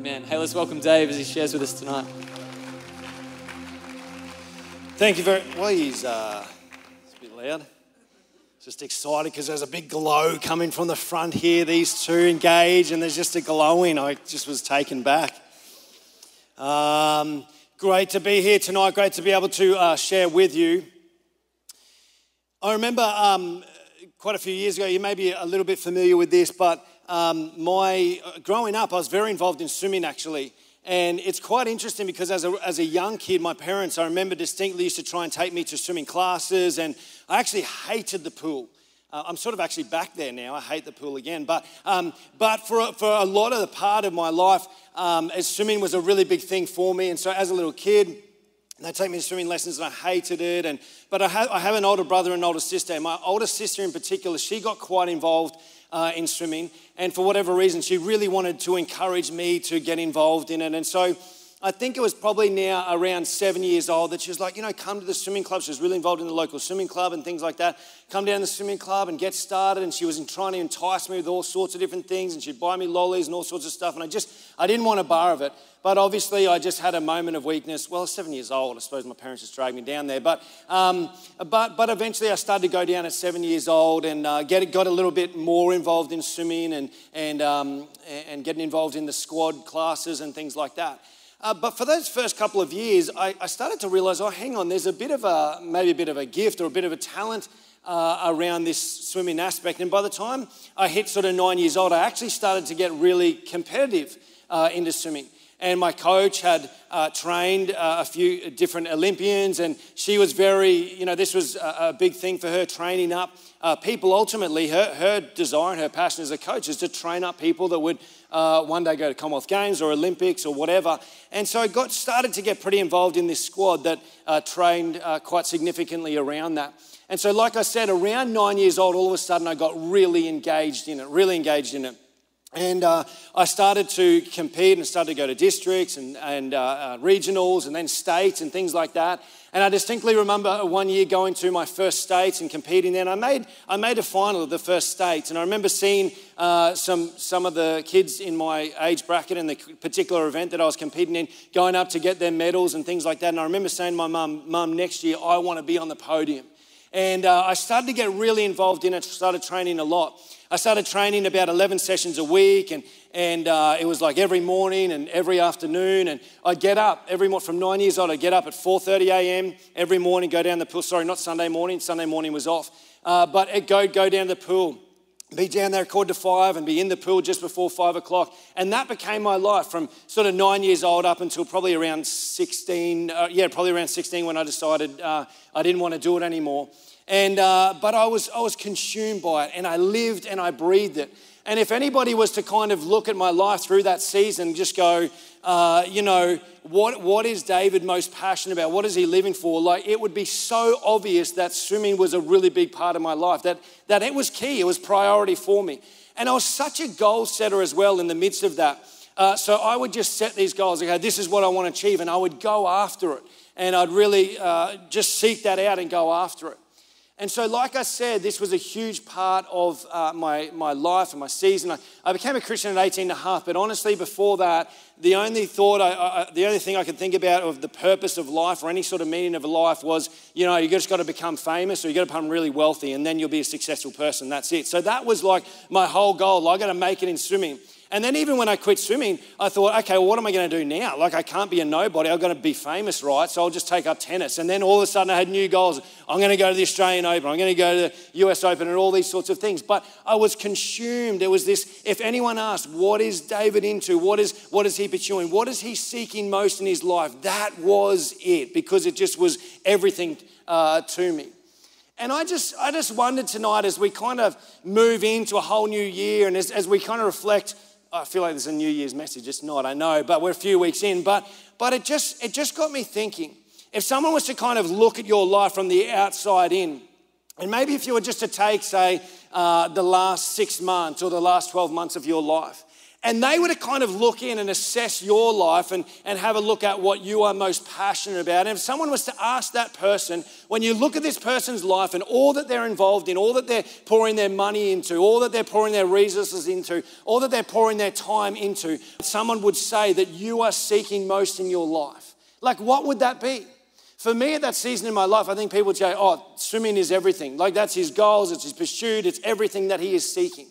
Amen. Hey, let's welcome Dave as he shares with us tonight. Thank you very Well, he's uh, it's a bit loud. Just excited because there's a big glow coming from the front here. These two engage, and there's just a glowing. I just was taken back. Um, great to be here tonight. Great to be able to uh, share with you. I remember um, quite a few years ago. You may be a little bit familiar with this, but um, my growing up, I was very involved in swimming actually. And it's quite interesting because as a, as a young kid, my parents, I remember distinctly, used to try and take me to swimming classes, and I actually hated the pool. Uh, I'm sort of actually back there now. I hate the pool again. But, um, but for, for a lot of the part of my life, um, swimming was a really big thing for me. And so as a little kid, they take me to swimming lessons and I hated it. And, but I have, I have an older brother and an older sister. And my older sister in particular, she got quite involved uh, in swimming. And for whatever reason, she really wanted to encourage me to get involved in it. And so I think it was probably now around seven years old that she was like, you know, come to the swimming club. She was really involved in the local swimming club and things like that. Come down to the swimming club and get started. And she was trying to entice me with all sorts of different things. And she'd buy me lollies and all sorts of stuff. And I just, I didn't want a bar of it. But obviously, I just had a moment of weakness. Well, seven years old. I suppose my parents just dragged me down there. But, um, but, but eventually, I started to go down at seven years old and uh, get, got a little bit more involved in swimming and, and, um, and getting involved in the squad classes and things like that. Uh, but for those first couple of years, I, I, started to realize, oh, hang on, there's a bit of a, maybe a bit of a gift or a bit of a talent uh, around this swimming aspect. And by the time I hit sort of nine years old, I actually started to get really competitive uh, into swimming. And my coach had uh, trained uh, a few different Olympians, and she was very, you know, this was a, a big thing for her, training up uh, people. Ultimately, her, her desire and her passion as a coach is to train up people that would uh, one day go to Commonwealth Games or Olympics or whatever. And so I got started to get pretty involved in this squad that uh, trained uh, quite significantly around that. And so, like I said, around nine years old, all of a sudden I got really engaged in it, really engaged in it. And uh, I started to compete and started to go to districts and, and uh, uh, regionals and then states and things like that. And I distinctly remember one year going to my first states and competing there. And I made, I made a final of the first states. And I remember seeing uh, some, some of the kids in my age bracket in the particular event that I was competing in going up to get their medals and things like that. And I remember saying to my mum, Mum, next year I want to be on the podium. And uh, I started to get really involved in it, started training a lot. I started training about 11 sessions a week, and, and uh, it was like every morning and every afternoon. And I'd get up every morning, from nine years old, I'd get up at 4.30 a.m. every morning, go down the pool. Sorry, not Sunday morning. Sunday morning was off. Uh, but I'd go, go down the pool, be down there quarter to five and be in the pool just before five o'clock. And that became my life from sort of nine years old up until probably around 16, uh, yeah, probably around 16 when I decided uh, I didn't want to do it anymore. And, uh, but I was, I was consumed by it and I lived and I breathed it. And if anybody was to kind of look at my life through that season, just go, uh, you know, what, what is David most passionate about? What is he living for? Like, it would be so obvious that swimming was a really big part of my life, that, that it was key, it was priority for me. And I was such a goal setter as well in the midst of that. Uh, so I would just set these goals. Okay, this is what I want to achieve, and I would go after it. And I'd really uh, just seek that out and go after it. And so, like I said, this was a huge part of uh, my, my life and my season. I, I, became a Christian at 18 and a half, but honestly, before that, the only thought, I, I, the only thing I could think about of the purpose of life or any sort of meaning of a life was, you know, you just got to become famous or you got to become really wealthy and then you'll be a successful person. That's it. So that was like my whole goal. I got to make it in swimming. And then even when I quit swimming, I thought, okay, well, what am I going to do now? Like, I can't be a nobody. I'm going to be famous, right? So I'll just take up tennis. And then all of a sudden, I had new goals. I'm going to go to the Australian Open. I'm going to go to the US Open and all these sorts of things. But I was consumed. There was this, if anyone asked, what is David into? What is, what is he pursuing? What is he seeking most in his life? That was it because it just was everything uh, to me. And I just, I just wondered tonight as we kind of move into a whole new year and as, as we kind of reflect I feel like there's a New Year's message. It's not, I know, but we're a few weeks in. But, but it, just, it just got me thinking. If someone was to kind of look at your life from the outside in, and maybe if you were just to take, say, uh, the last six months or the last 12 months of your life, And they were to kind of look in and assess your life and, and have a look at what you are most passionate about. And if someone was to ask that person, when you look at this person's life and all that they're involved in, all that they're pouring their money into, all that they're pouring their resources into, all that they're pouring their time into, someone would say that you are seeking most in your life. Like, what would that be? For me, at that season in my life, I think people would say, oh, swimming is everything. Like, that's his goals, it's his pursuit, it's everything that he is seeking.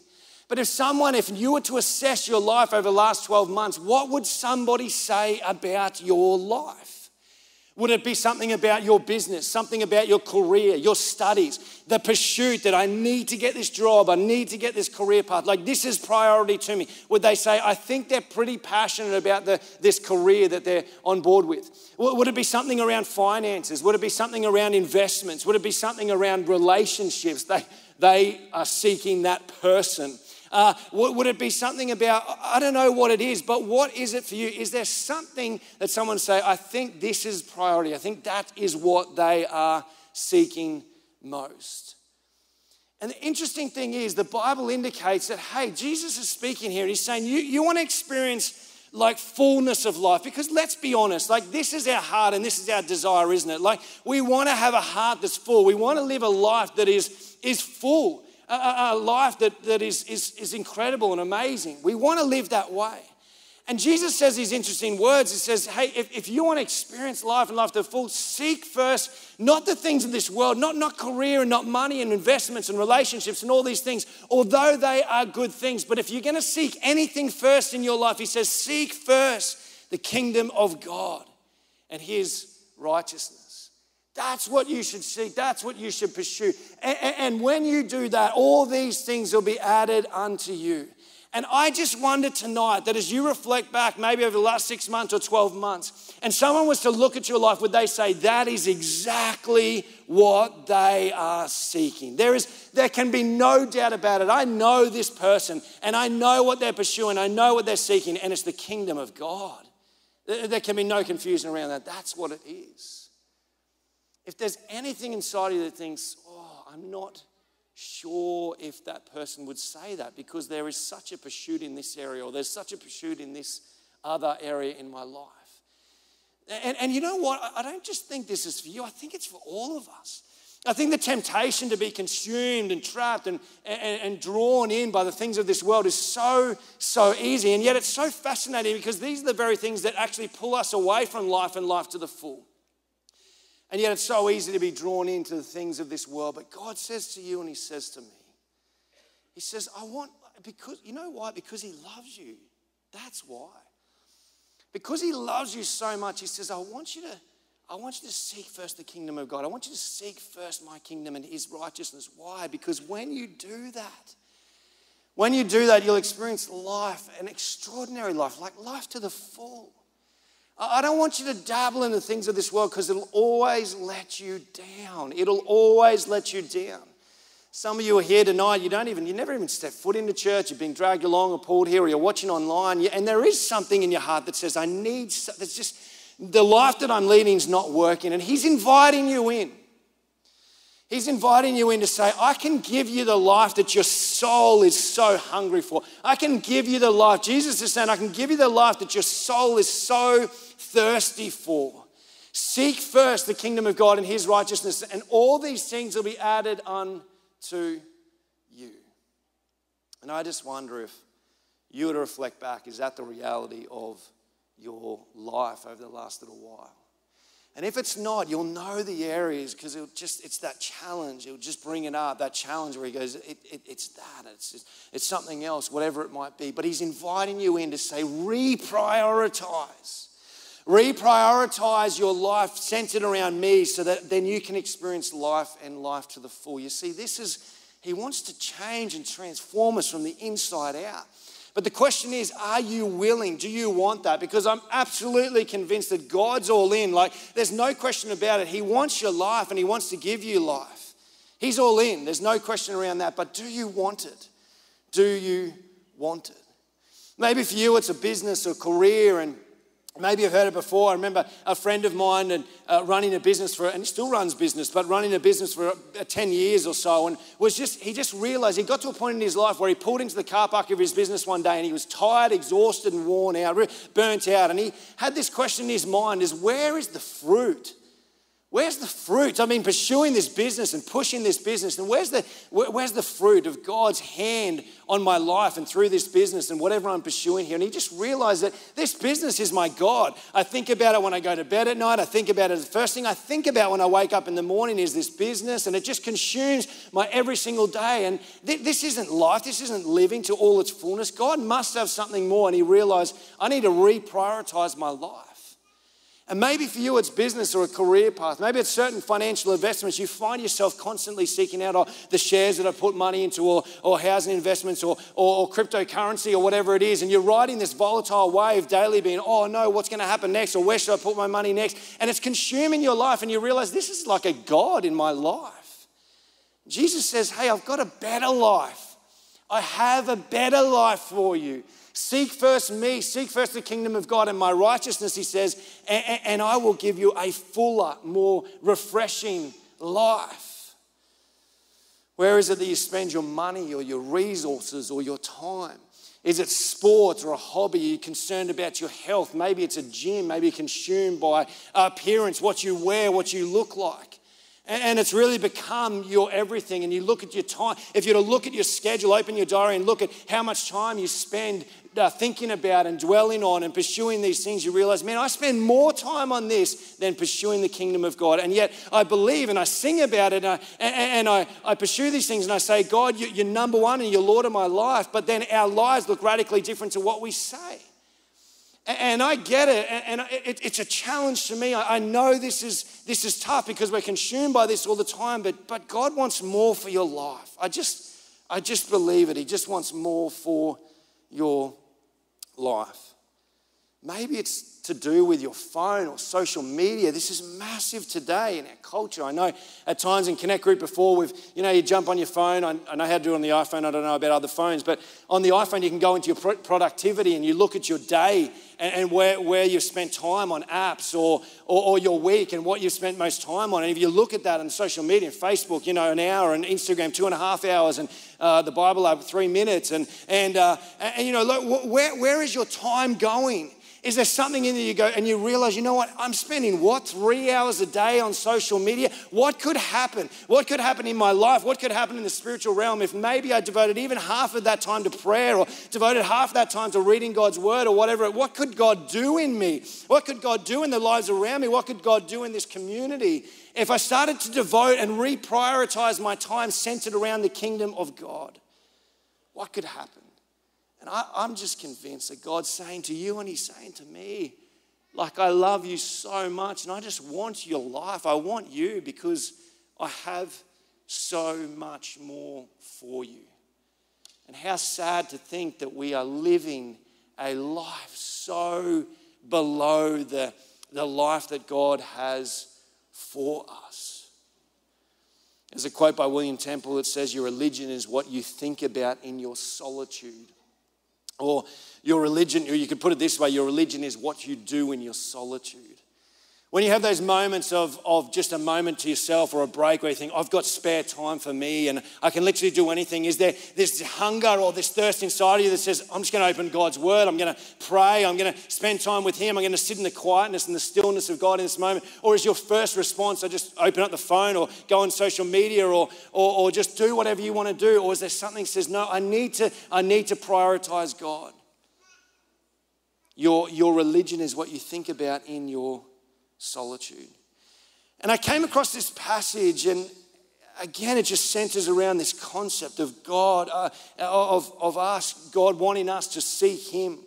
But if someone, if you were to assess your life over the last 12 months, what would somebody say about your life? Would it be something about your business, something about your career, your studies, the pursuit that I need to get this job, I need to get this career path? Like, this is priority to me. Would they say, I think they're pretty passionate about the, this career that they're on board with? Would it be something around finances? Would it be something around investments? Would it be something around relationships? They, they are seeking that person uh, would it be something about, I don't know what it is, but what is it for you? Is there something that someone say, I think this is priority? I think that is what they are seeking most. And the interesting thing is, the Bible indicates that, hey, Jesus is speaking here. He's saying, you, you want to experience like fullness of life because let's be honest like this is our heart and this is our desire isn't it like we want to have a heart that's full we want to live a life that is is full a, a life that, that is, is, is incredible and amazing. We want to live that way. And Jesus says these interesting words. He says, Hey, if, if you want to experience life and life to the full, seek first not the things of this world, not, not career and not money and investments and relationships and all these things, although they are good things. But if you're going to seek anything first in your life, he says, Seek first the kingdom of God and his righteousness. That's what you should seek. That's what you should pursue. And, and, when you do that, all these things will be added unto you. And I just wonder tonight that as you reflect back, maybe over the last six months or 12 months, and someone was to look at your life, would they say, that is exactly what they are seeking? There, is, there can be no doubt about it. I know this person, and I know what they're pursuing, I know what they're seeking, and it's the kingdom of God. There can be no confusion around that. That's what it is. If there's anything inside you that thinks, oh, I'm not sure if that person would say that because there is such a pursuit in this area or there's such a pursuit in this other area in my life. And, and you know what? I don't just think this is for you, I think it's for all of us. I think the temptation to be consumed and trapped and, and, and, drawn in by the things of this world is so, so easy. And yet it's so fascinating because these are the very things that actually pull us away from life and life to the full. And yet it's so easy to be drawn into the things of this world. But God says to you and He says to me, He says, I want, because, you know why? Because He loves you. That's why. Because He loves you so much, He says, I want you to. I want you to seek first the kingdom of God. I want you to seek first my kingdom and his righteousness. Why? Because when you do that, when you do that, you'll experience life, an extraordinary life, like life to the full. I don't want you to dabble in the things of this world because it'll always let you down. It'll always let you down. Some of you are here tonight, you don't even, you never even step foot into church, you're being dragged along or pulled here, or you're watching online, and there is something in your heart that says, I need, there's just, the life that I'm leading is not working, and He's inviting you in. He's inviting you in to say, I can give you the life that your soul is so hungry for. I can give you the life. Jesus is saying, I can give you the life that your soul is so thirsty for. Seek first the kingdom of God and his righteousness, and all these things will be added unto you. And I just wonder if you were to reflect back, is that the reality of your life over the last little while? And if it's not, you'll know the areas because it'll just, it's that challenge. It'll just bring it up, that challenge where he goes, it, it, it's that, it's, it's something else, whatever it might be. But he's inviting you in to say, reprioritize. Reprioritize your life centered around me so that then you can experience life and life to the full. You see, this is, he wants to change and transform us from the inside out. But the question is, are you willing? Do you want that? Because I'm absolutely convinced that God's all in. Like, there's no question about it. He wants your life and He wants to give you life. He's all in. There's no question around that. But do you want it? Do you want it? Maybe for you, it's a business or career and Maybe you've heard it before. I remember a friend of mine and uh, running a business for, and he still runs business, but running a business for uh, 10 years or so, and was just he just realized he got to a point in his life where he pulled into the car park of his business one day, and he was tired, exhausted, and worn out, burnt out, and he had this question in his mind: is where is the fruit? Where's the fruit? I've been pursuing this business and pushing this business, and where's the, where's the fruit of God's hand on my life and through this business and whatever I'm pursuing here? And he just realized that this business is my God. I think about it when I go to bed at night. I think about it the first thing I think about when I wake up in the morning is this business, and it just consumes my every single day. And th- this isn't life, this isn't living to all its fullness. God must have something more, and he realized I need to reprioritize my life. And maybe for you it's business or a career path. Maybe it's certain financial investments. You find yourself constantly seeking out oh, the shares that I put money into or, or housing investments or, or, or, cryptocurrency or whatever it is. And you're riding this volatile wave daily being, oh no, what's going to happen next? Or where should I put my money next? And it's consuming your life and you realize this is like a God in my life. Jesus says, hey, I've got a better life. I have a better life for you. Seek first me, seek first the kingdom of God and my righteousness, he says, and, and I will give you a fuller, more refreshing life. Where is it that you spend your money or your resources or your time? Is it sports or a hobby? Are you concerned about your health? Maybe it's a gym, maybe you're consumed by appearance, what you wear, what you look like. And it's really become your everything. And you look at your time, if you're to look at your schedule, open your diary and look at how much time you spend uh, thinking about and dwelling on and pursuing these things, you realize, man, I spend more time on this than pursuing the kingdom of God. And yet I believe and I sing about it and I, and I, I pursue these things and I say, God, you're number one and you're Lord of my life. But then our lives look radically different to what we say. And I get it, and it's a challenge to me. I know this is, this is tough because we're consumed by this all the time, but, but God wants more for your life. I just, I just believe it. He just wants more for your life. Maybe it's to do with your phone or social media. This is massive today in our culture. I know at times in Connect Group before, we've, you know, you jump on your phone. I, I know how to do it on the iPhone. I don't know about other phones, but on the iPhone, you can go into your productivity and you look at your day and, and where, where you've spent time on apps or, or, or, your week and what you've spent most time on. And if you look at that on social media, Facebook, you know, an hour, and Instagram, two and a half hours, and uh, the Bible App, three minutes, and, and, uh, and you know, look, where, where is your time going? Is there something in there you go and you realize, you know what? I'm spending what, three hours a day on social media? What could happen? What could happen in my life? What could happen in the spiritual realm if maybe I devoted even half of that time to prayer or devoted half that time to reading God's word or whatever? What could God do in me? What could God do in the lives around me? What could God do in this community if I started to devote and reprioritize my time centered around the kingdom of God? What could happen? And I, I'm just convinced that God's saying to you and He's saying to me, like, I love you so much and I just want your life. I want you because I have so much more for you. And how sad to think that we are living a life so below the, the life that God has for us. There's a quote by William Temple that says, Your religion is what you think about in your solitude. Or your religion, or you could put it this way your religion is what you do in your solitude. When you have those moments of, of just a moment to yourself or a break where you think, I've got spare time for me and I can literally do anything, is there this hunger or this thirst inside of you that says, I'm just going to open God's word, I'm going to pray, I'm going to spend time with Him, I'm going to sit in the quietness and the stillness of God in this moment? Or is your first response, I just open up the phone or go on social media or, or, or just do whatever you want to do? Or is there something that says, no, I need to, I need to prioritize God? Your, your religion is what you think about in your solitude. And I came across this passage, and again, it just centers around this concept of God, uh, of, of us, God wanting us to seek Him.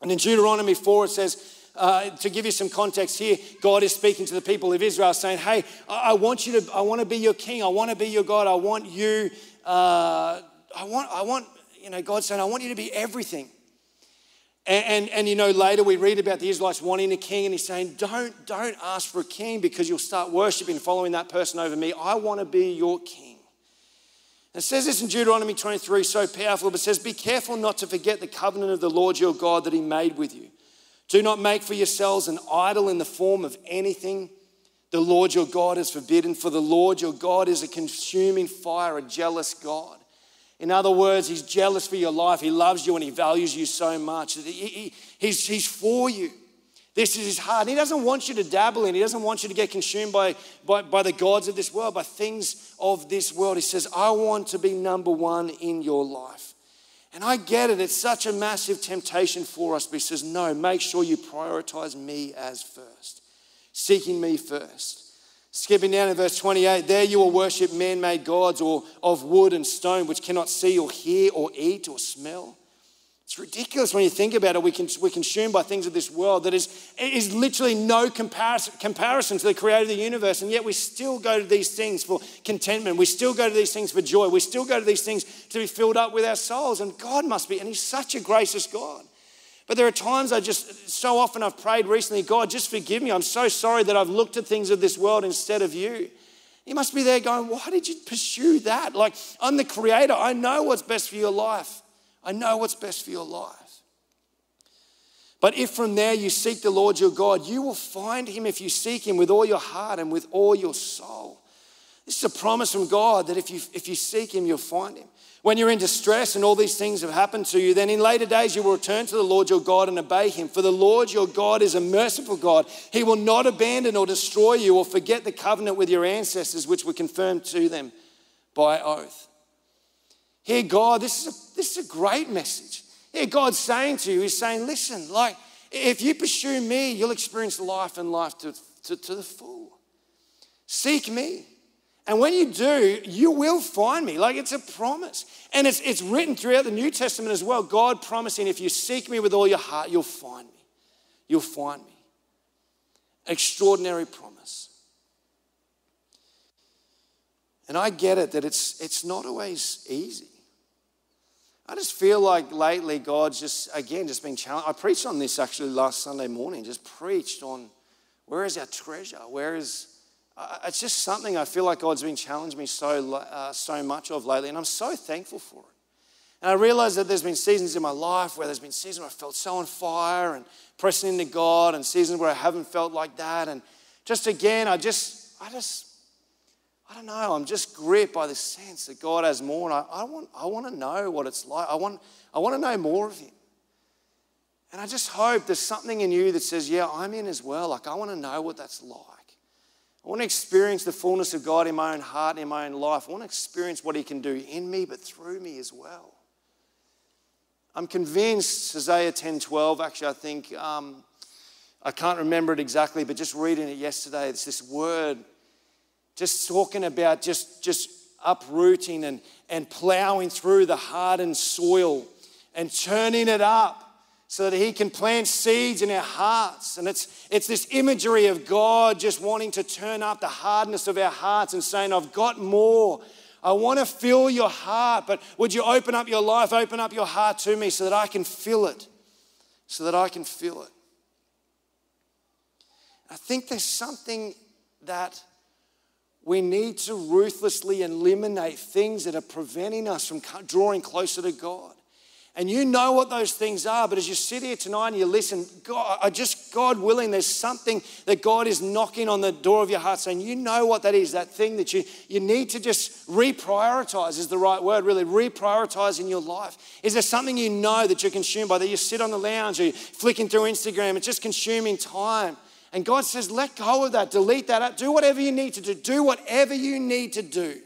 And in Deuteronomy 4, it says, uh, to give you some context here, God is speaking to the people of Israel, saying, "Hey, I, want you to, I want to be your king. I want to be your God. I want you, uh, I want, I want, you know, God saying, I want you to be everything. And, and, and, you know, later we read about the Israelites wanting a king, and he's saying, Don't, don't ask for a king because you'll start worshiping, following that person over me. I want to be your king. And it says this in Deuteronomy 23, so powerful, but it says, Be careful not to forget the covenant of the Lord your God that he made with you Do not make for yourselves an idol in the form of anything the Lord your God has forbidden, for the Lord your God is a consuming fire, a jealous God. In other words, He's jealous for your life. He loves you and He values you so much. He, he, he's, he's for you. This is His heart. He doesn't want you to dabble in, He doesn't want you to get consumed by, by, by the gods of this world, by things of this world. He says, I want to be number one in your life. And I get it, it's such a massive temptation for us, but He says, No, make sure you prioritize me as first seeking me first. Skipping down to verse 28, there you will worship man made gods or of wood and stone, which cannot see or hear or eat or smell. It's ridiculous when you think about it. We can, we're consumed by things of this world that is, is literally no comparison, comparison to the creator of the universe. And yet we still go to these things for contentment. We still go to these things for joy. We still go to these things to be filled up with our souls. And God must be, and He's such a gracious God. But there are times I just, so often I've prayed recently, God, just forgive me. I'm so sorry that I've looked at things of this world instead of you. You must be there going, why did you pursue that? Like, I'm the creator. I know what's best for your life. I know what's best for your life. But if from there you seek the Lord your God, you will find him if you seek him with all your heart and with all your soul. This is a promise from God that if you, if you seek him, you'll find him. When you're in distress and all these things have happened to you, then in later days you will return to the Lord your God and obey him. For the Lord your God is a merciful God. He will not abandon or destroy you or forget the covenant with your ancestors, which were confirmed to them by oath. Here, God, this is a, this is a great message. Here, God's saying to you, He's saying, listen, like, if you pursue me, you'll experience life and life to, to, to the full. Seek me. And when you do, you will find me. Like it's a promise. And it's, it's written throughout the New Testament as well. God promising, if you seek me with all your heart, you'll find me. You'll find me. Extraordinary promise. And I get it that it's, it's not always easy. I just feel like lately God's just, again, just been challenged. I preached on this actually last Sunday morning, just preached on where is our treasure? Where is it's just something I feel like God's been challenging me so, uh, so much of lately, and I'm so thankful for it. And I realize that there's been seasons in my life where there's been seasons where I felt so on fire and pressing into God, and seasons where I haven't felt like that. And just again, I just, I just, I don't know, I'm just gripped by this sense that God has more, and I, I want, I want to know what it's like. I want, I want to know more of Him. And I just hope there's something in you that says, Yeah, I'm in as well. Like, I want to know what that's like. I want to experience the fullness of God in my own heart, in my own life. I want to experience what He can do in me, but through me as well. I'm convinced, Hosea 10 12, actually, I think, um, I can't remember it exactly, but just reading it yesterday, it's this word just talking about just, just uprooting and, and plowing through the hardened soil and turning it up so that He can plant seeds in our hearts. And it's, it's this imagery of God just wanting to turn up the hardness of our hearts and saying, I've got more. I want to fill your heart, but would you open up your life, open up your heart to me so that I can fill it? So that I can fill it. I think there's something that we need to ruthlessly eliminate things that are preventing us from drawing closer to God. And you know what those things are, but as you sit here tonight and you listen, God, I just, God willing, there's something that God is knocking on the door of your heart saying, you know what that is, that thing that you, you need to just reprioritize is the right word, really, reprioritize in your life. Is there something you know that you're consumed by, that you sit on the lounge or you're flicking through Instagram, it's just consuming time. And God says, let go of that, delete that, do whatever you need to do, do whatever you need to do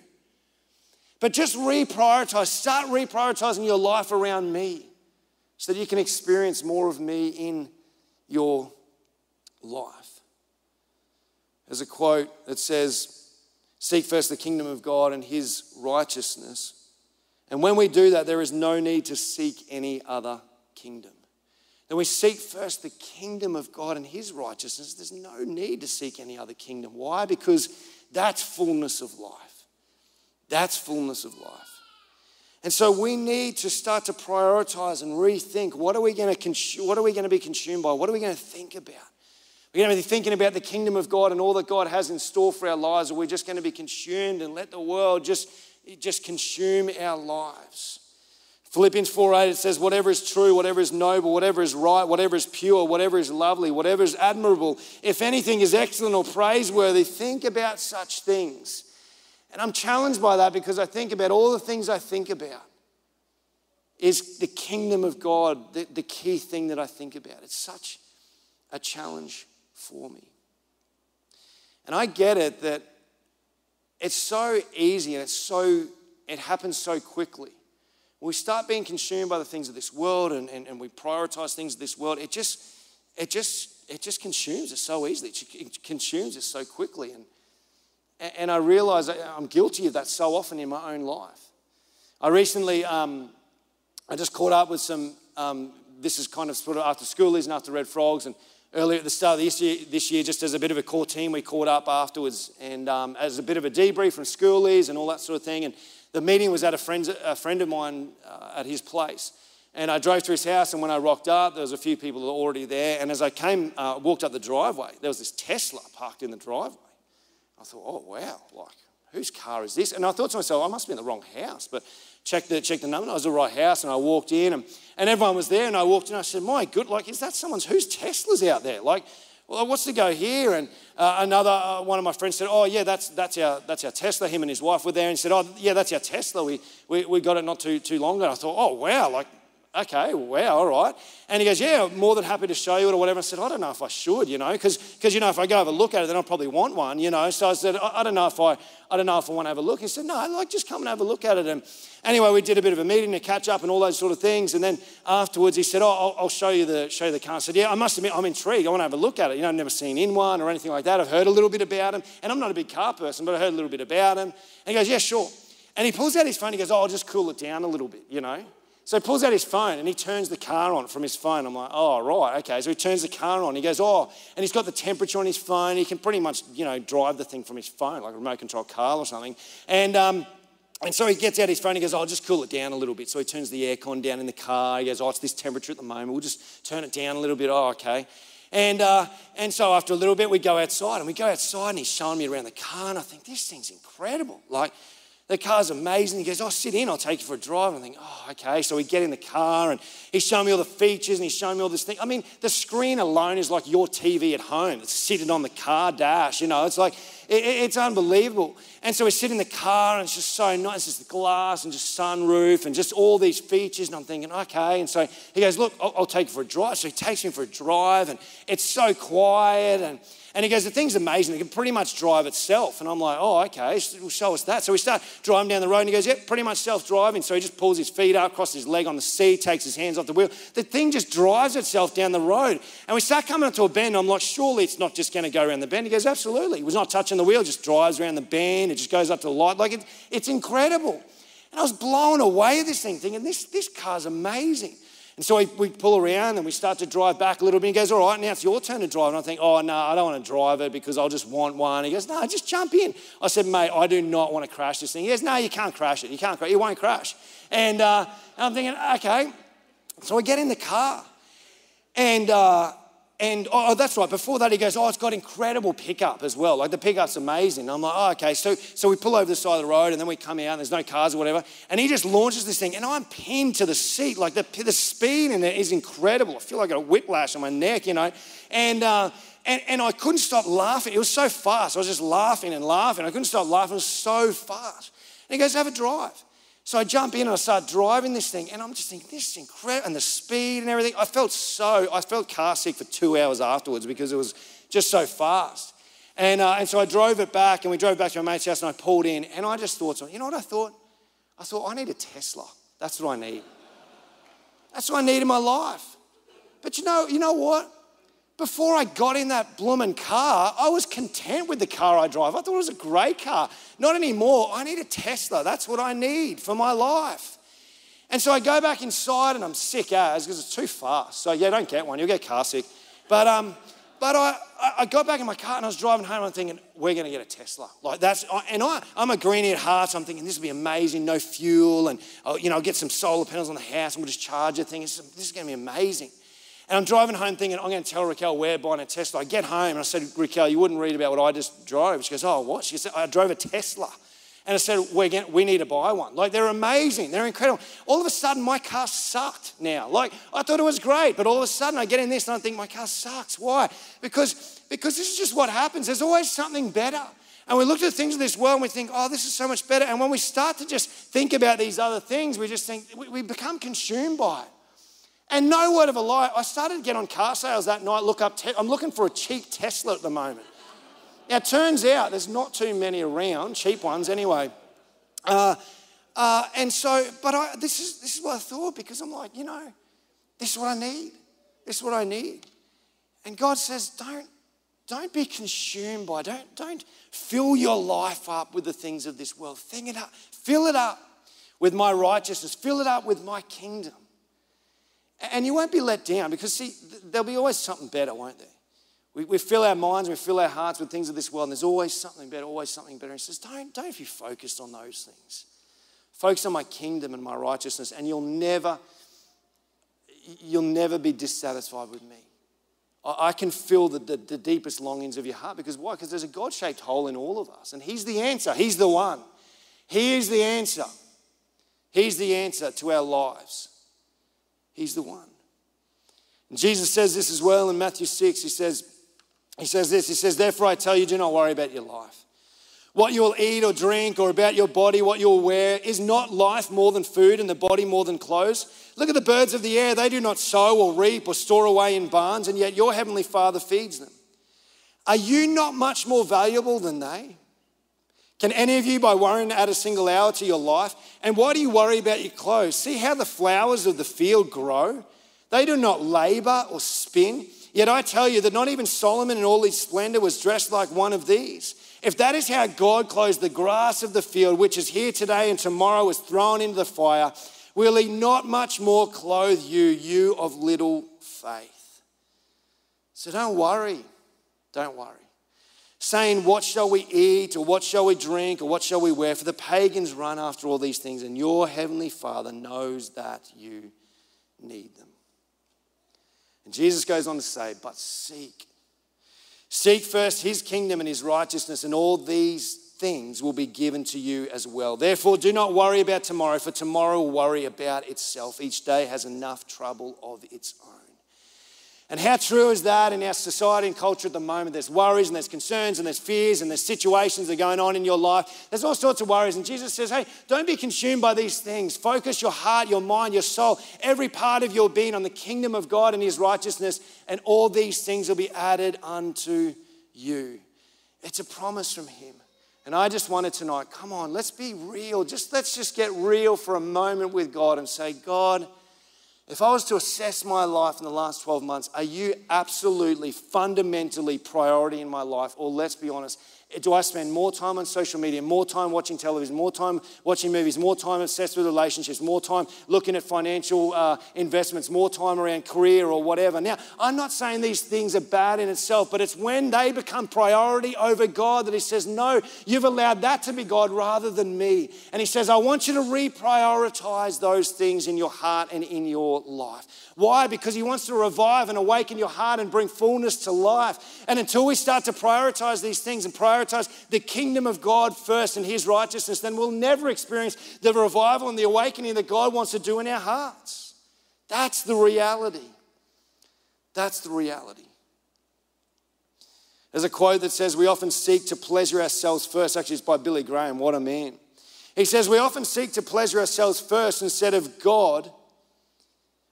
but just reprioritize. Start reprioritizing your life around me so that you can experience more of me in your life. There's a quote that says, Seek first the kingdom of God and his righteousness. And when we do that, there is no need to seek any other kingdom. Then we seek first the kingdom of God and his righteousness. There's no need to seek any other kingdom. Why? Because that's fullness of life. That's fullness of life. And so we need to start to prioritize and rethink what are we going to consume, what are we going to be consumed by? What are we going to think about? We're going to be thinking about the kingdom of God and all that God has in store for our lives, or we're just going to be consumed and let the world just, just consume our lives. Philippians 4 8, it says, Whatever is true, whatever is noble, whatever is right, whatever is pure, whatever is lovely, whatever is admirable, if anything is excellent or praiseworthy, think about such things. And I'm challenged by that because I think about all the things I think about. Is the kingdom of God the, the key thing that I think about? It's such a challenge for me. And I get it that it's so easy and it's so, it happens so quickly. We start being consumed by the things of this world and, and, and we prioritize things of this world, it just, it just, it just consumes us so easily. It consumes us so quickly. And, and I realize I'm guilty of that so often in my own life. I recently, um, I just caught up with some, um, this is kind of sort of after schoolies and after Red Frogs, and earlier at the start of this year, this year, just as a bit of a core team, we caught up afterwards and um, as a bit of a debrief from schoolies and all that sort of thing. And the meeting was at a, a friend of mine uh, at his place. And I drove to his house, and when I rocked up, there was a few people already there. And as I came, uh, walked up the driveway, there was this Tesla parked in the driveway. I thought, oh wow, like whose car is this? And I thought to myself, I must be in the wrong house. But checked the, checked the number, and I was the right house, and I walked in, and, and everyone was there, and I walked in, I said, my good, like, is that someone's, whose Tesla's out there? Like, well, what's the go here? And uh, another uh, one of my friends said, oh, yeah, that's, that's, our, that's our Tesla. Him and his wife were there, and he said, oh, yeah, that's our Tesla. We, we, we got it not too, too long ago. I thought, oh, wow, like, okay, wow, all right. And he goes, yeah, more than happy to show you it or whatever. I said, I don't know if I should, you know, because, you know, if I go have a look at it, then I'll probably want one, you know. So I said, I, I, don't know if I, I don't know if I want to have a look. He said, no, like, just come and have a look at it. And anyway, we did a bit of a meeting to catch up and all those sort of things. And then afterwards, he said, oh, I'll, I'll show you the, show you the car. I said, yeah, I must admit, I'm intrigued. I want to have a look at it. You know, I've never seen in one or anything like that. I've heard a little bit about him. And I'm not a big car person, but I heard a little bit about him. And he goes, yeah, sure. And he pulls out his phone. He goes, oh, I'll just cool it down a little bit, you know. So he pulls out his phone and he turns the car on from his phone. I'm like, oh, right, okay. So he turns the car on. He goes, oh, and he's got the temperature on his phone. He can pretty much, you know, drive the thing from his phone, like a remote control car or something. And, um, and so he gets out his phone. He goes, oh, I'll just cool it down a little bit. So he turns the aircon down in the car. He goes, oh, it's this temperature at the moment. We'll just turn it down a little bit. Oh, okay. And, uh, and so after a little bit, we go outside and we go outside and he's showing me around the car. And I think, this thing's incredible. Like, the car's amazing. He goes, Oh, sit in, I'll take you for a drive. And I think, Oh, okay. So we get in the car and he's showing me all the features and he's showing me all this thing. I mean, the screen alone is like your TV at home. It's sitting on the car dash, you know, it's like, it, it's unbelievable. And so we sit in the car and it's just so nice. It's just the glass and just sunroof and just all these features. And I'm thinking, okay. And so he goes, Look, I'll, I'll take you for a drive. So he takes me for a drive and it's so quiet and and he goes, The thing's amazing. It can pretty much drive itself. And I'm like, Oh, okay, show us that. So we start driving down the road and he goes, Yep, pretty much self driving. So he just pulls his feet up, crosses his leg on the seat, takes his hands off the wheel. The thing just drives itself down the road. And we start coming up to a bend. I'm like, Surely it's not just going to go around the bend. He goes, Absolutely. It was not touching the wheel, just drives around the bend. It just goes up to the light. Like, it, it's incredible. And I was blown away at this thing, thinking, This, this car's amazing. And so we, we pull around and we start to drive back a little bit. He goes, All right, now it's your turn to drive. And I think, Oh, no, I don't want to drive it because I'll just want one. He goes, No, just jump in. I said, Mate, I do not want to crash this thing. He goes, No, you can't crash it. You can't crash it. won't crash. And, uh, and I'm thinking, Okay. So I get in the car and, uh, and oh, that's right. Before that, he goes, Oh, it's got incredible pickup as well. Like the pickup's amazing. I'm like, Oh, okay. So, so we pull over the side of the road and then we come out and there's no cars or whatever. And he just launches this thing and I'm pinned to the seat. Like the, the speed in it is incredible. I feel like a whiplash on my neck, you know. And, uh, and, and I couldn't stop laughing. It was so fast. I was just laughing and laughing. I couldn't stop laughing. It was so fast. And he goes, Have a drive. So I jump in and I start driving this thing, and I'm just thinking, this is incredible. And the speed and everything. I felt so, I felt car sick for two hours afterwards because it was just so fast. And, uh, and so I drove it back, and we drove back to my mate's house, and I pulled in, and I just thought, you know what I thought? I thought, I need a Tesla. That's what I need. That's what I need in my life. But you know, you know what? Before I got in that blooming car, I was content with the car I drive. I thought it was a great car. Not anymore. I need a Tesla. That's what I need for my life. And so I go back inside and I'm sick as because it's too fast. So yeah, don't get one. You'll get car sick. But um, but I, I got back in my car and I was driving home and I'm thinking, we're going to get a Tesla. Like that's, and I, I'm a greenie at heart, so I'm thinking this will be amazing, no fuel, and oh, you know, I'll get some solar panels on the house and we'll just charge the thing. This is going to be amazing. And I'm driving home thinking, I'm going to tell Raquel we're buying a Tesla. I get home and I said, Raquel, you wouldn't read about what I just drove. She goes, Oh, what? She said, I drove a Tesla. And I said, We're getting, we need to buy one. Like, they're amazing. They're incredible. All of a sudden, my car sucked now. Like, I thought it was great, but all of a sudden, I get in this and I think my car sucks. Why? Because, because this is just what happens. There's always something better. And we look at the things in this world and we think, oh, this is so much better. And when we start to just think about these other things, we just think, we, we become consumed by it. And no word of a lie, I started to get on car sales that night, look up, te- I'm looking for a cheap Tesla at the moment. Now, turns out there's not too many around, cheap ones anyway. Uh, uh, and so, but I, this, is, this is what I thought because I'm like, you know, this is what I need. This is what I need. And God says, don't, don't be consumed by, don't, don't fill your life up with the things of this world. Fill it up, fill it up with my righteousness, fill it up with my kingdom. And you won't be let down because, see, there'll be always something better, won't there? We, we fill our minds, we fill our hearts with things of this world, and there's always something better, always something better. He says, don't, don't be focused on those things. Focus on my kingdom and my righteousness, and you'll never, you'll never be dissatisfied with me. I, I can feel the, the, the deepest longings of your heart because why? Because there's a God shaped hole in all of us, and He's the answer. He's the one. He is the answer. He's the answer to our lives. He's the one. And Jesus says this as well in Matthew 6. He says, he says this, he says, Therefore I tell you, do not worry about your life. What you will eat or drink, or about your body, what you will wear, is not life more than food and the body more than clothes? Look at the birds of the air. They do not sow or reap or store away in barns, and yet your heavenly Father feeds them. Are you not much more valuable than they? Can any of you, by worrying, add a single hour to your life? And why do you worry about your clothes? See how the flowers of the field grow? They do not labor or spin. Yet I tell you that not even Solomon in all his splendor was dressed like one of these. If that is how God clothes the grass of the field, which is here today and tomorrow is thrown into the fire, will he not much more clothe you, you of little faith? So don't worry. Don't worry saying, What shall we eat, or what shall we drink, or what shall we wear? For the pagans run after all these things, and your heavenly Father knows that you need them. And Jesus goes on to say, But seek. Seek first his kingdom and his righteousness, and all these things will be given to you as well. Therefore, do not worry about tomorrow, for tomorrow will worry about itself. Each day has enough trouble of its own. And how true is that in our society and culture at the moment? There's worries and there's concerns and there's fears and there's situations that are going on in your life. There's all sorts of worries. And Jesus says, hey, don't be consumed by these things. Focus your heart, your mind, your soul, every part of your being on the kingdom of God and his righteousness, and all these things will be added unto you. It's a promise from him. And I just wanted tonight, come on, let's be real. Just let's just get real for a moment with God and say, God, if I was to assess my life in the last 12 months, are you absolutely, fundamentally priority in my life? Or let's be honest, do I spend more time on social media, more time watching television, more time watching movies, more time obsessed with relationships, more time looking at financial uh, investments, more time around career or whatever? Now, I'm not saying these things are bad in itself, but it's when they become priority over God that He says, No, you've allowed that to be God rather than me. And He says, I want you to reprioritize those things in your heart and in your life. Why? Because He wants to revive and awaken your heart and bring fullness to life. And until we start to prioritize these things and prioritize prioritize the kingdom of God first and his righteousness, then we'll never experience the revival and the awakening that God wants to do in our hearts. That's the reality. That's the reality. There's a quote that says, We often seek to pleasure ourselves first. Actually, it's by Billy Graham. What a man. He says, We often seek to pleasure ourselves first instead of God.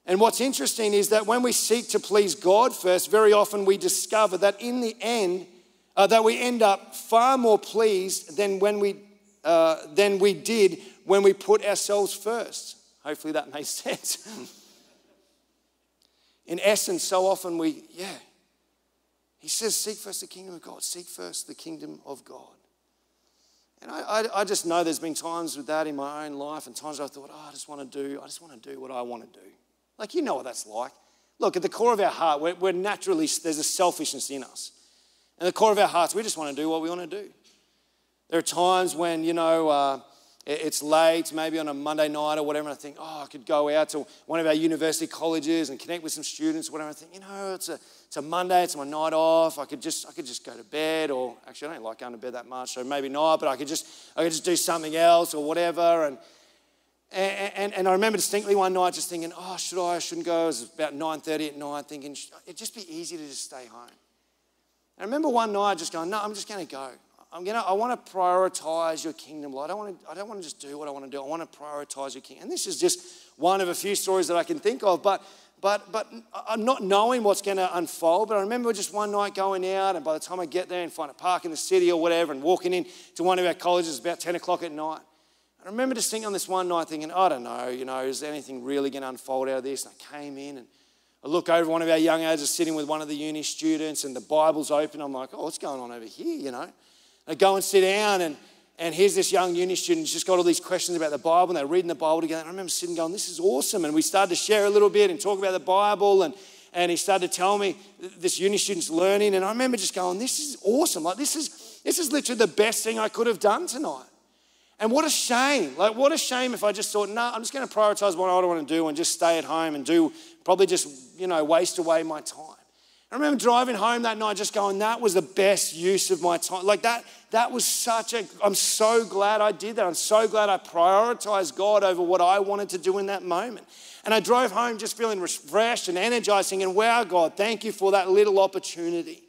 And what's interesting is that when we seek to please God first, very often we discover that in the end, uh, that we end up far more pleased than when we uh, than we did when we put ourselves first. Hopefully that makes sense. In essence, so often we, yeah. He says, seek first the kingdom of God. Seek first the kingdom of God. And I, I, I just know there's been times with that in my own life and times I thought, oh, I just want to do, I just want to do what I want to do. Like, you know what that's like. Look, at the core of our heart, we're, we're naturally, there's a selfishness in us. In the core of our hearts, we just want to do what we want to do. There are times when, you know, uh, it's late, maybe on a Monday night or whatever, and I think, oh, I could go out to one of our university colleges and connect with some students or whatever. I think, you know, it's a, it's a Monday, it's my night off. I could just I could just go to bed, or actually I don't like going to bed that much, so maybe not. But I could just I could just do something else or whatever. And and, and, and I remember distinctly one night just thinking, oh, should I? I shouldn't go. It was about 9:30 at night, thinking it'd just be easy to just stay home. I remember one night just going, no, I'm just going to go. I'm gonna, I want to prioritize your kingdom, Lord. I don't, want to, I don't want to just do what I want to do. I want to prioritize your kingdom. And this is just one of a few stories that I can think of. But but, but I'm not knowing what's going to unfold. But I remember just one night going out, and by the time I get there and find a park in the city or whatever, and walking in to one of our colleges about 10 o'clock at night, I remember just thinking on this one night, thinking, I don't know, you know, is anything really going to unfold out of this? And I came in and I look over, one of our young ages is sitting with one of the uni students, and the Bible's open. I'm like, oh, what's going on over here, you know? I go and sit down, and and here's this young uni student, just got all these questions about the Bible, and they're reading the Bible together. And I remember sitting going, This is awesome. And we started to share a little bit and talk about the Bible. And, and he started to tell me this uni student's learning. And I remember just going, This is awesome. Like, this is, this is literally the best thing I could have done tonight. And what a shame. Like, what a shame if I just thought, no, nah, I'm just going to prioritize what I want to do and just stay at home and do, probably just, you know, waste away my time. I remember driving home that night just going, that was the best use of my time. Like that, that was such a, I'm so glad I did that. I'm so glad I prioritized God over what I wanted to do in that moment. And I drove home just feeling refreshed and energizing and wow, God, thank you for that little opportunity.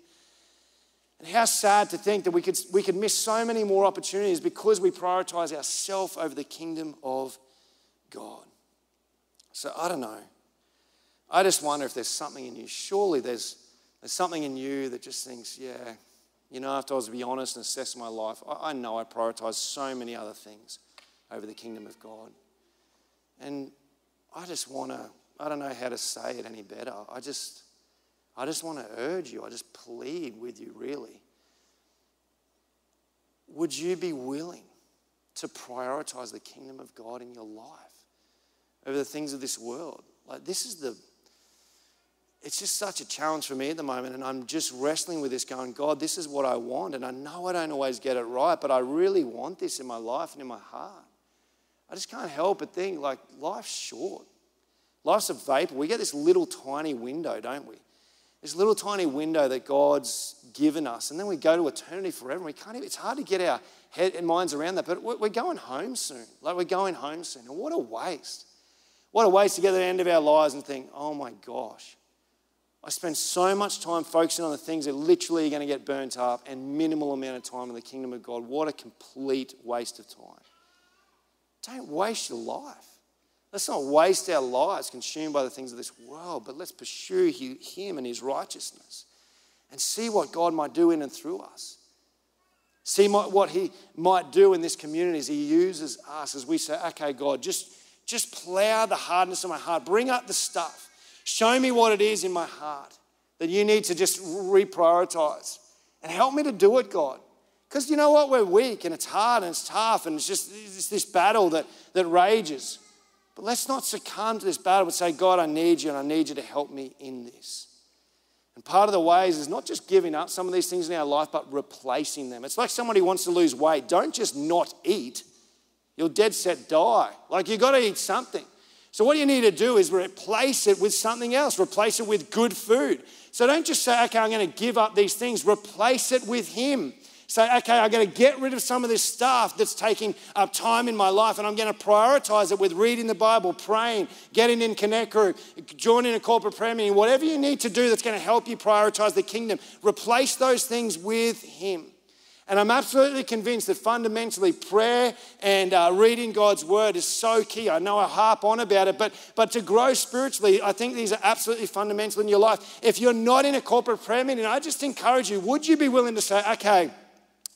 And how sad to think that we could, we could miss so many more opportunities because we prioritize ourselves over the kingdom of God. So I don't know. I just wonder if there's something in you. Surely there's there's something in you that just thinks, yeah, you know, after I was to be honest and assess my life, I, I know I prioritize so many other things over the kingdom of God. And I just want to, I don't know how to say it any better. I just, I just want to urge you, I just plead with you, really. Would you be willing to prioritize the kingdom of God in your life over the things of this world? Like, this is the it's just such a challenge for me at the moment. And I'm just wrestling with this, going, God, this is what I want. And I know I don't always get it right, but I really want this in my life and in my heart. I just can't help but think, like, life's short. Life's a vapor. We get this little tiny window, don't we? This little tiny window that God's given us. And then we go to eternity forever. And we can't even, it's hard to get our head and minds around that. But we're going home soon. Like, we're going home soon. And what a waste. What a waste to get to the end of our lives and think, oh my gosh, I spend so much time focusing on the things that literally are going to get burnt up and minimal amount of time in the kingdom of God. What a complete waste of time. Don't waste your life. Let's not waste our lives consumed by the things of this world, but let's pursue Him and His righteousness and see what God might do in and through us. See what He might do in this community as He uses us as we say, okay, God, just, just plow the hardness of my heart, bring up the stuff Show me what it is in my heart that you need to just reprioritize. And help me to do it, God. Because you know what? We're weak and it's hard and it's tough and it's just it's this battle that, that rages. But let's not succumb to this battle, but say, God, I need you and I need you to help me in this. And part of the ways is not just giving up some of these things in our life, but replacing them. It's like somebody wants to lose weight. Don't just not eat, you'll dead set die. Like you've got to eat something. So, what you need to do is replace it with something else, replace it with good food. So, don't just say, okay, I'm going to give up these things, replace it with Him. Say, okay, I'm going to get rid of some of this stuff that's taking up time in my life, and I'm going to prioritize it with reading the Bible, praying, getting in Connect Group, joining a corporate prayer meeting, whatever you need to do that's going to help you prioritize the kingdom. Replace those things with Him. And I'm absolutely convinced that fundamentally prayer and uh, reading God's word is so key. I know I harp on about it, but, but to grow spiritually, I think these are absolutely fundamental in your life. If you're not in a corporate prayer meeting, I just encourage you, would you be willing to say, okay,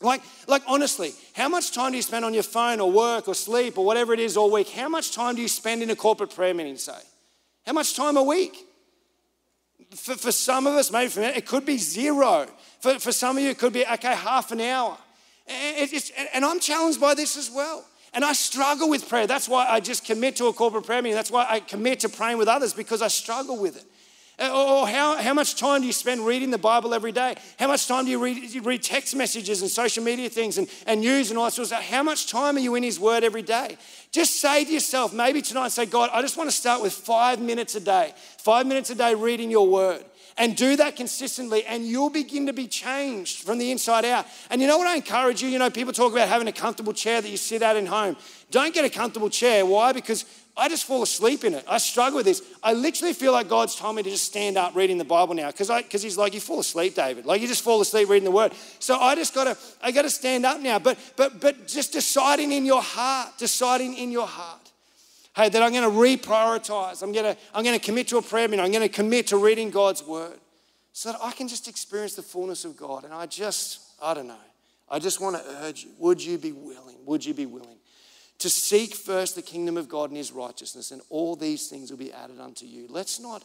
like, like honestly, how much time do you spend on your phone or work or sleep or whatever it is all week? How much time do you spend in a corporate prayer meeting, say? How much time a week? For, for some of us, maybe for me, it could be zero. For, for some of you, it could be, okay, half an hour. It, and I'm challenged by this as well. And I struggle with prayer. That's why I just commit to a corporate prayer meeting. That's why I commit to praying with others because I struggle with it. Uh, or how, how much time do you spend reading the Bible every day? How much time do you read, you read text messages and social media things and, and news and all that sort of stuff? How much time are you in His Word every day? Just say to yourself, maybe tonight, say, God, I just want to start with five minutes a day, five minutes a day reading your Word. And do that consistently, and you'll begin to be changed from the inside out. And you know what I encourage you? You know, people talk about having a comfortable chair that you sit at in home. Don't get a comfortable chair. Why? Because I just fall asleep in it. I struggle with this. I literally feel like God's told me to just stand up reading the Bible now because because He's like, you fall asleep, David. Like you just fall asleep reading the Word. So I just gotta I gotta stand up now. But but but just deciding in your heart, deciding in your heart, hey, that I'm going to reprioritize. I'm going to I'm going to commit to a prayer meeting. I'm going to commit to reading God's Word, so that I can just experience the fullness of God. And I just I don't know. I just want to urge you. Would you be willing? Would you be willing? to seek first the kingdom of God and his righteousness, and all these things will be added unto you. Let's not,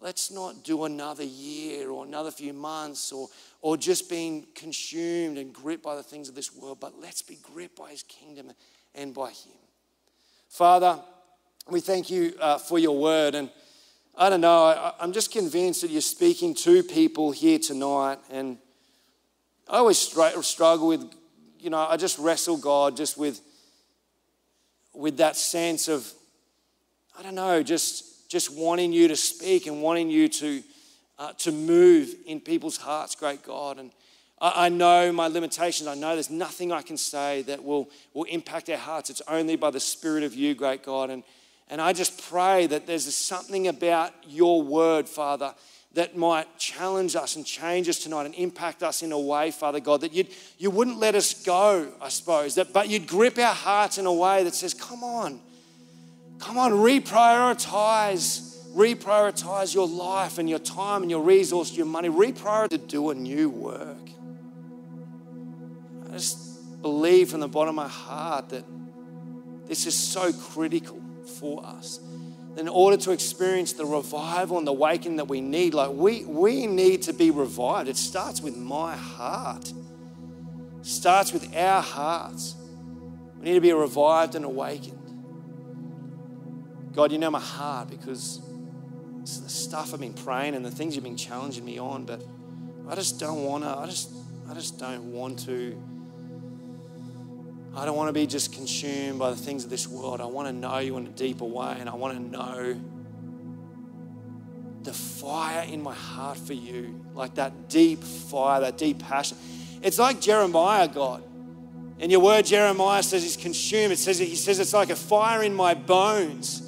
let's not do another year or another few months or, or just being consumed and gripped by the things of this world, but let's be gripped by his kingdom and by him. Father, we thank you uh, for your word. And I don't know, I, I'm just convinced that you're speaking to people here tonight. And I always struggle with, you know, I just wrestle God just with with that sense of, I don't know, just, just wanting you to speak and wanting you to, uh, to move in people's hearts, great God. And I, I know my limitations. I know there's nothing I can say that will, will impact our hearts. It's only by the Spirit of you, great God. And, and I just pray that there's something about your word, Father, that might challenge us and change us tonight and impact us in a way, Father God, that you'd, you wouldn't let us go, I suppose, that, but you'd grip our hearts in a way that says, come on, come on, reprioritize, reprioritize your life and your time and your resource, your money, reprioritize to do a new work. I just believe from the bottom of my heart that this is so critical for us in order to experience the revival and the awakening that we need, like we, we need to be revived. It starts with my heart. It starts with our hearts. We need to be revived and awakened. God, you know my heart because it's the stuff I've been praying and the things you've been challenging me on, but I just don't want to, I just, I just don't want to I don't want to be just consumed by the things of this world. I want to know you in a deeper way, and I want to know the fire in my heart for you, like that deep fire, that deep passion. It's like Jeremiah, God. In your word, Jeremiah says he's consumed. It says he says it's like a fire in my bones.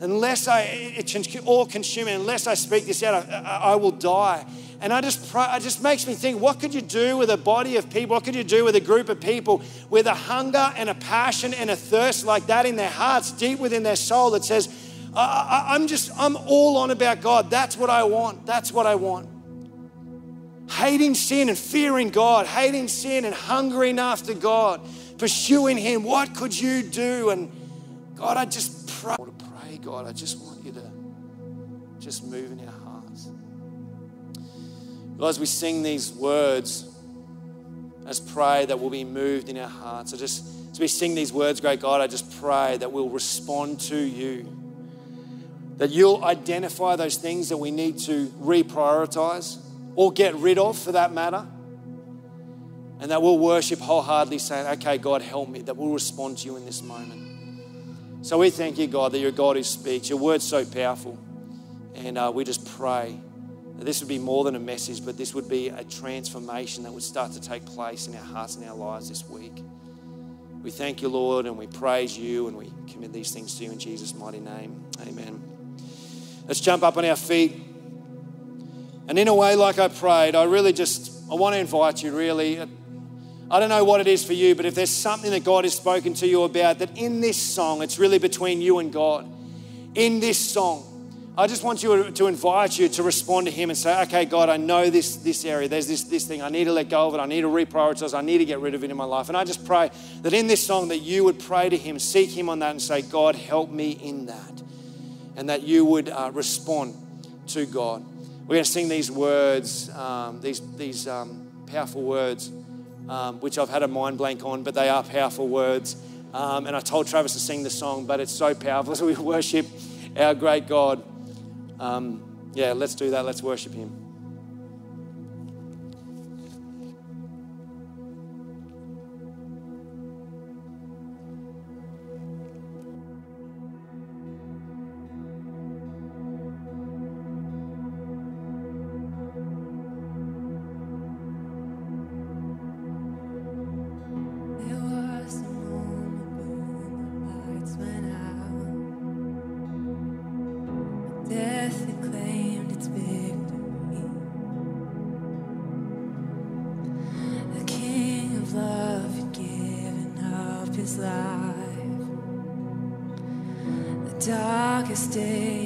Unless I, it's all consuming. Unless I speak this out, I, I will die. And I just pray, it just makes me think, what could you do with a body of people? What could you do with a group of people with a hunger and a passion and a thirst like that in their hearts, deep within their soul that says, I, am just, I'm all on about God. That's what I want. That's what I want. Hating sin and fearing God, hating sin and hungering after God, pursuing Him. What could you do? And God, I just pray to pray, God. I just want you to just move in our. Lord, as we sing these words, as pray that we'll be moved in our hearts. I just, as we sing these words, great God, I just pray that we'll respond to you. That you'll identify those things that we need to reprioritize or get rid of for that matter. And that we'll worship wholeheartedly, saying, Okay, God, help me. That we'll respond to you in this moment. So we thank you, God, that you're God who speaks. Your word's so powerful. And uh, we just pray this would be more than a message, but this would be a transformation that would start to take place in our hearts and our lives this week. We thank you, Lord, and we praise you, and we commit these things to you in Jesus' mighty name. Amen. Let's jump up on our feet. And in a way, like I prayed, I really just I want to invite you, really. I don't know what it is for you, but if there's something that God has spoken to you about, that in this song, it's really between you and God. In this song, I just want you to invite you to respond to Him and say, okay, God, I know this, this area. There's this, this thing. I need to let go of it. I need to reprioritize. I need to get rid of it in my life. And I just pray that in this song that you would pray to Him, seek Him on that and say, God, help me in that. And that you would uh, respond to God. We're going to sing these words, um, these, these um, powerful words, um, which I've had a mind blank on, but they are powerful words. Um, and I told Travis to sing the song, but it's so powerful. So we worship our great God. Um, yeah, let's do that. Let's worship Him. claimed its victory. The king of love up his life. The darkest day.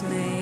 Sacrifice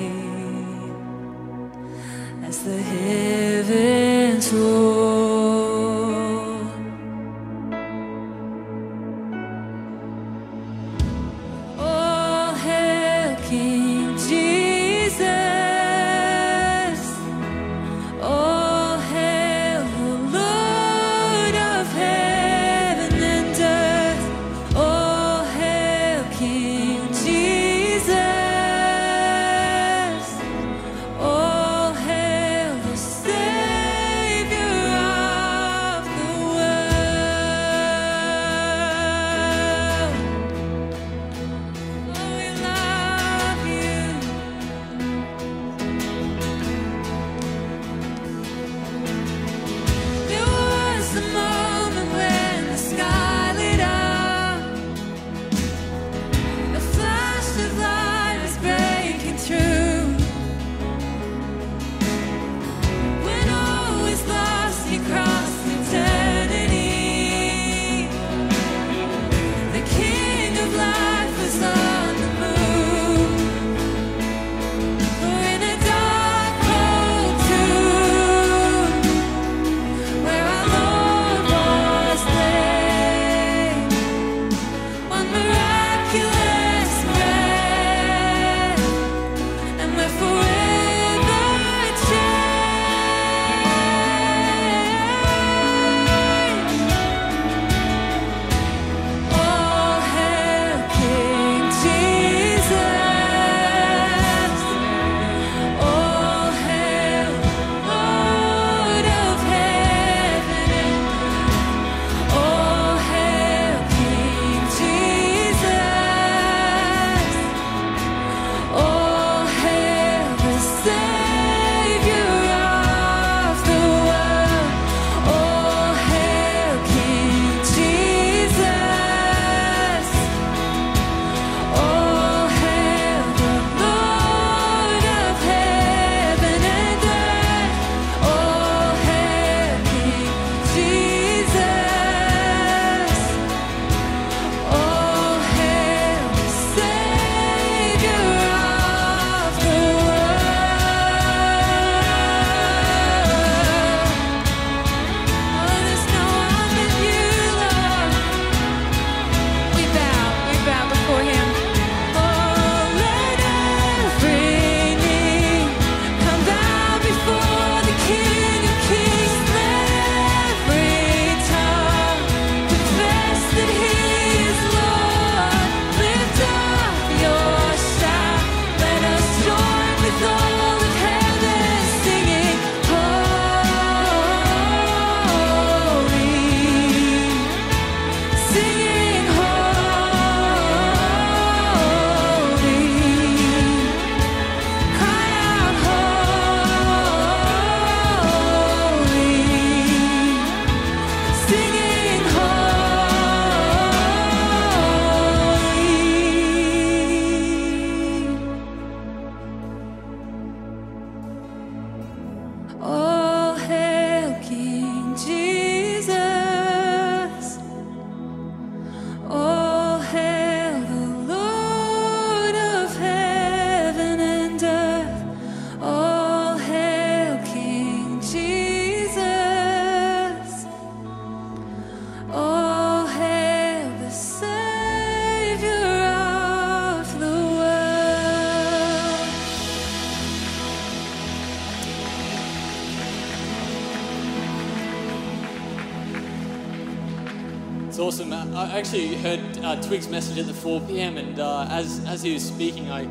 It's awesome. Uh, I actually heard uh, Twigg's message at the 4 p.m. and uh, as as he was speaking, I,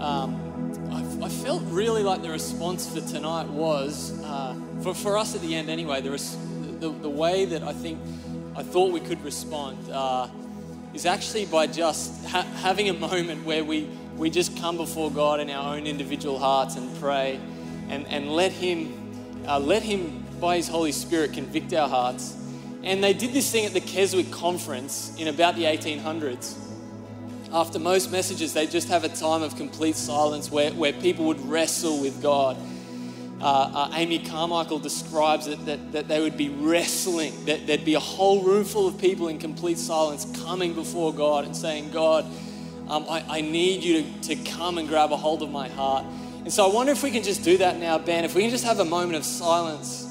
um, I I felt really like the response for tonight was uh, for for us at the end anyway. The, res- the the way that I think I thought we could respond uh, is actually by just ha- having a moment where we we just come before God in our own individual hearts and pray, and and let Him uh, let Him by His Holy Spirit convict our hearts. And they did this thing at the Keswick conference in about the 1800s. After most messages, they just have a time of complete silence where, where people would wrestle with God. Uh, uh, Amy Carmichael describes it that, that they would be wrestling, that there'd be a whole room full of people in complete silence coming before God and saying, God, um, I, I need you to, to come and grab a hold of my heart. And so I wonder if we can just do that now, Ben, if we can just have a moment of silence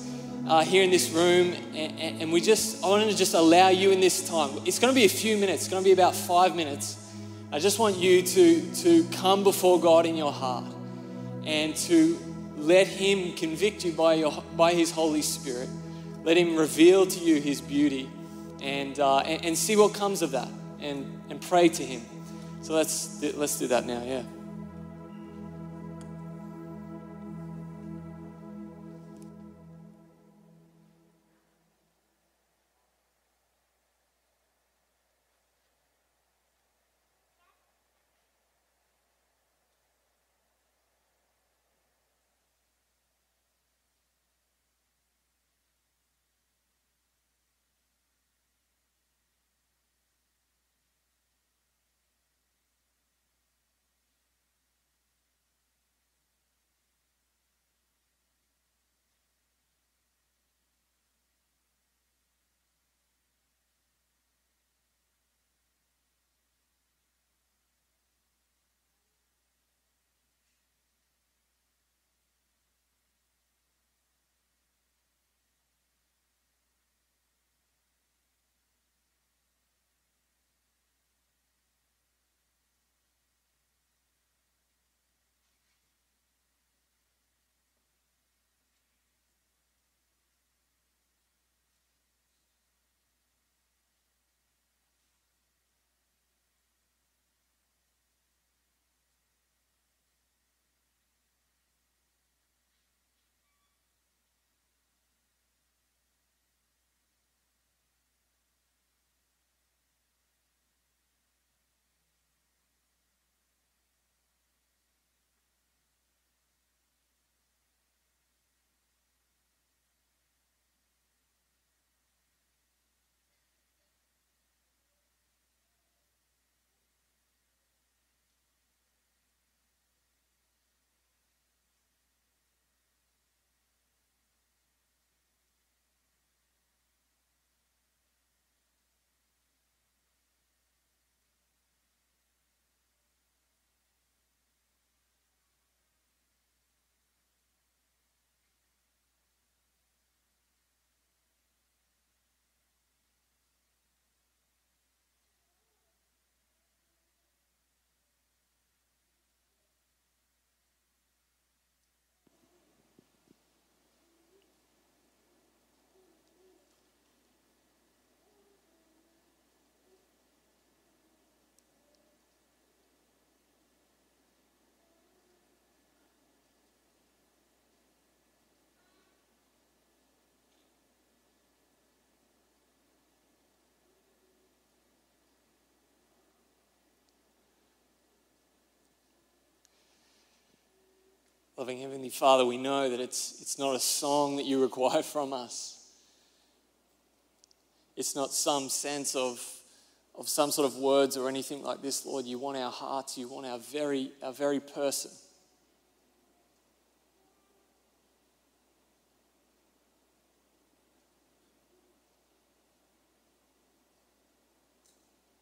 uh, here in this room, and, and we just, I wanted to just allow you in this time. It's going to be a few minutes, it's going to be about five minutes. I just want you to, to come before God in your heart and to let Him convict you by, your, by His Holy Spirit. Let Him reveal to you His beauty and, uh, and, and see what comes of that and, and pray to Him. So let's, let's do that now, yeah. Loving Heavenly Father, we know that it's, it's not a song that you require from us. It's not some sense of, of some sort of words or anything like this, Lord. You want our hearts, you want our very, our very person.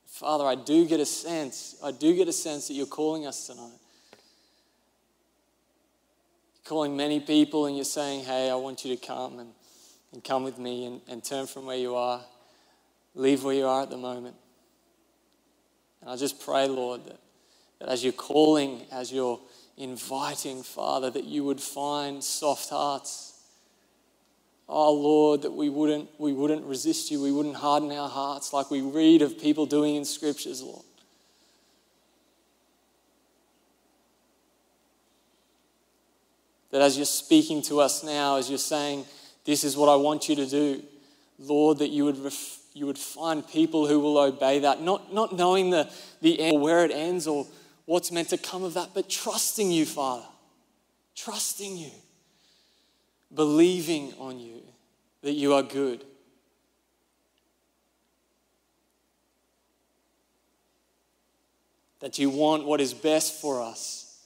Father, I do get a sense, I do get a sense that you're calling us tonight calling many people and you're saying, hey, I want you to come and, and come with me and, and turn from where you are, leave where you are at the moment. And I just pray, Lord, that, that as you're calling, as you're inviting, Father, that you would find soft hearts. Oh Lord, that we wouldn't, we wouldn't resist you, we wouldn't harden our hearts like we read of people doing in scriptures, Lord. That as you're speaking to us now, as you're saying, This is what I want you to do, Lord, that you would, ref- you would find people who will obey that, not, not knowing the, the end or where it ends or what's meant to come of that, but trusting you, Father. Trusting you. Believing on you that you are good. That you want what is best for us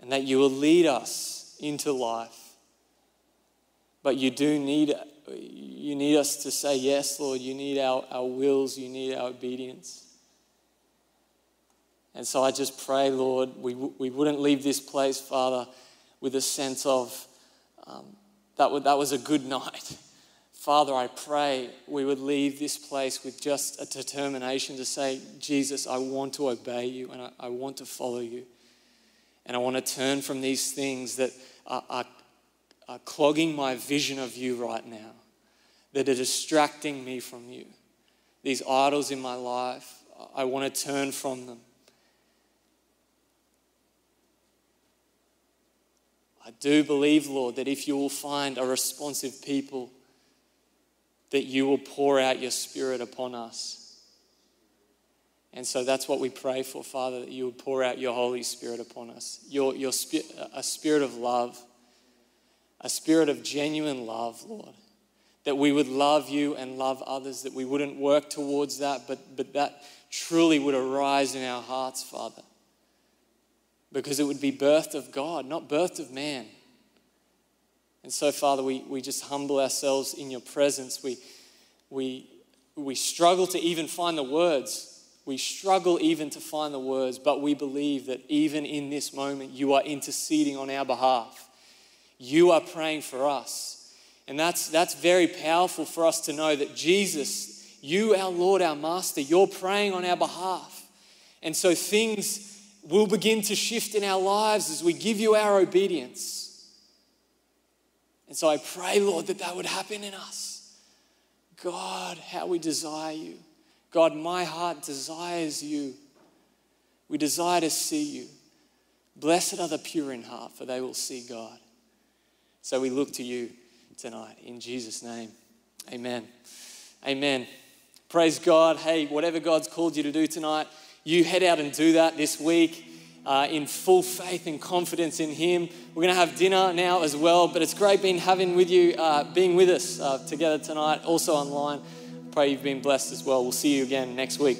and that you will lead us into life. But you do need you need us to say yes, Lord. You need our, our wills, you need our obedience. And so I just pray, Lord, we, we wouldn't leave this place, Father, with a sense of um, that, that was a good night. Father, I pray we would leave this place with just a determination to say, Jesus, I want to obey you and I, I want to follow you. And I want to turn from these things that are, are, are clogging my vision of you right now, that are distracting me from you. These idols in my life, I want to turn from them. I do believe, Lord, that if you will find a responsive people, that you will pour out your spirit upon us. And so that's what we pray for, Father, that you would pour out your Holy Spirit upon us. Your, your spirit, a spirit of love, a spirit of genuine love, Lord. That we would love you and love others, that we wouldn't work towards that, but, but that truly would arise in our hearts, Father because it would be birthed of God, not birthed of man. And so, Father, we, we just humble ourselves in your presence. We, we, we struggle to even find the words. We struggle even to find the words, but we believe that even in this moment, you are interceding on our behalf. You are praying for us. And that's, that's very powerful for us to know that Jesus, you, our Lord, our Master, you're praying on our behalf. And so things will begin to shift in our lives as we give you our obedience. And so I pray, Lord, that that would happen in us. God, how we desire you. God, my heart desires you. We desire to see you. Blessed are the pure in heart, for they will see God. So we look to you tonight in Jesus' name. Amen. Amen. Praise God. Hey, whatever God's called you to do tonight, you head out and do that this week. Uh, in full faith and confidence in Him. We're going to have dinner now as well, but it's great being having with you, uh, being with us uh, together tonight, also online. Pray you've been blessed as well. We'll see you again next week.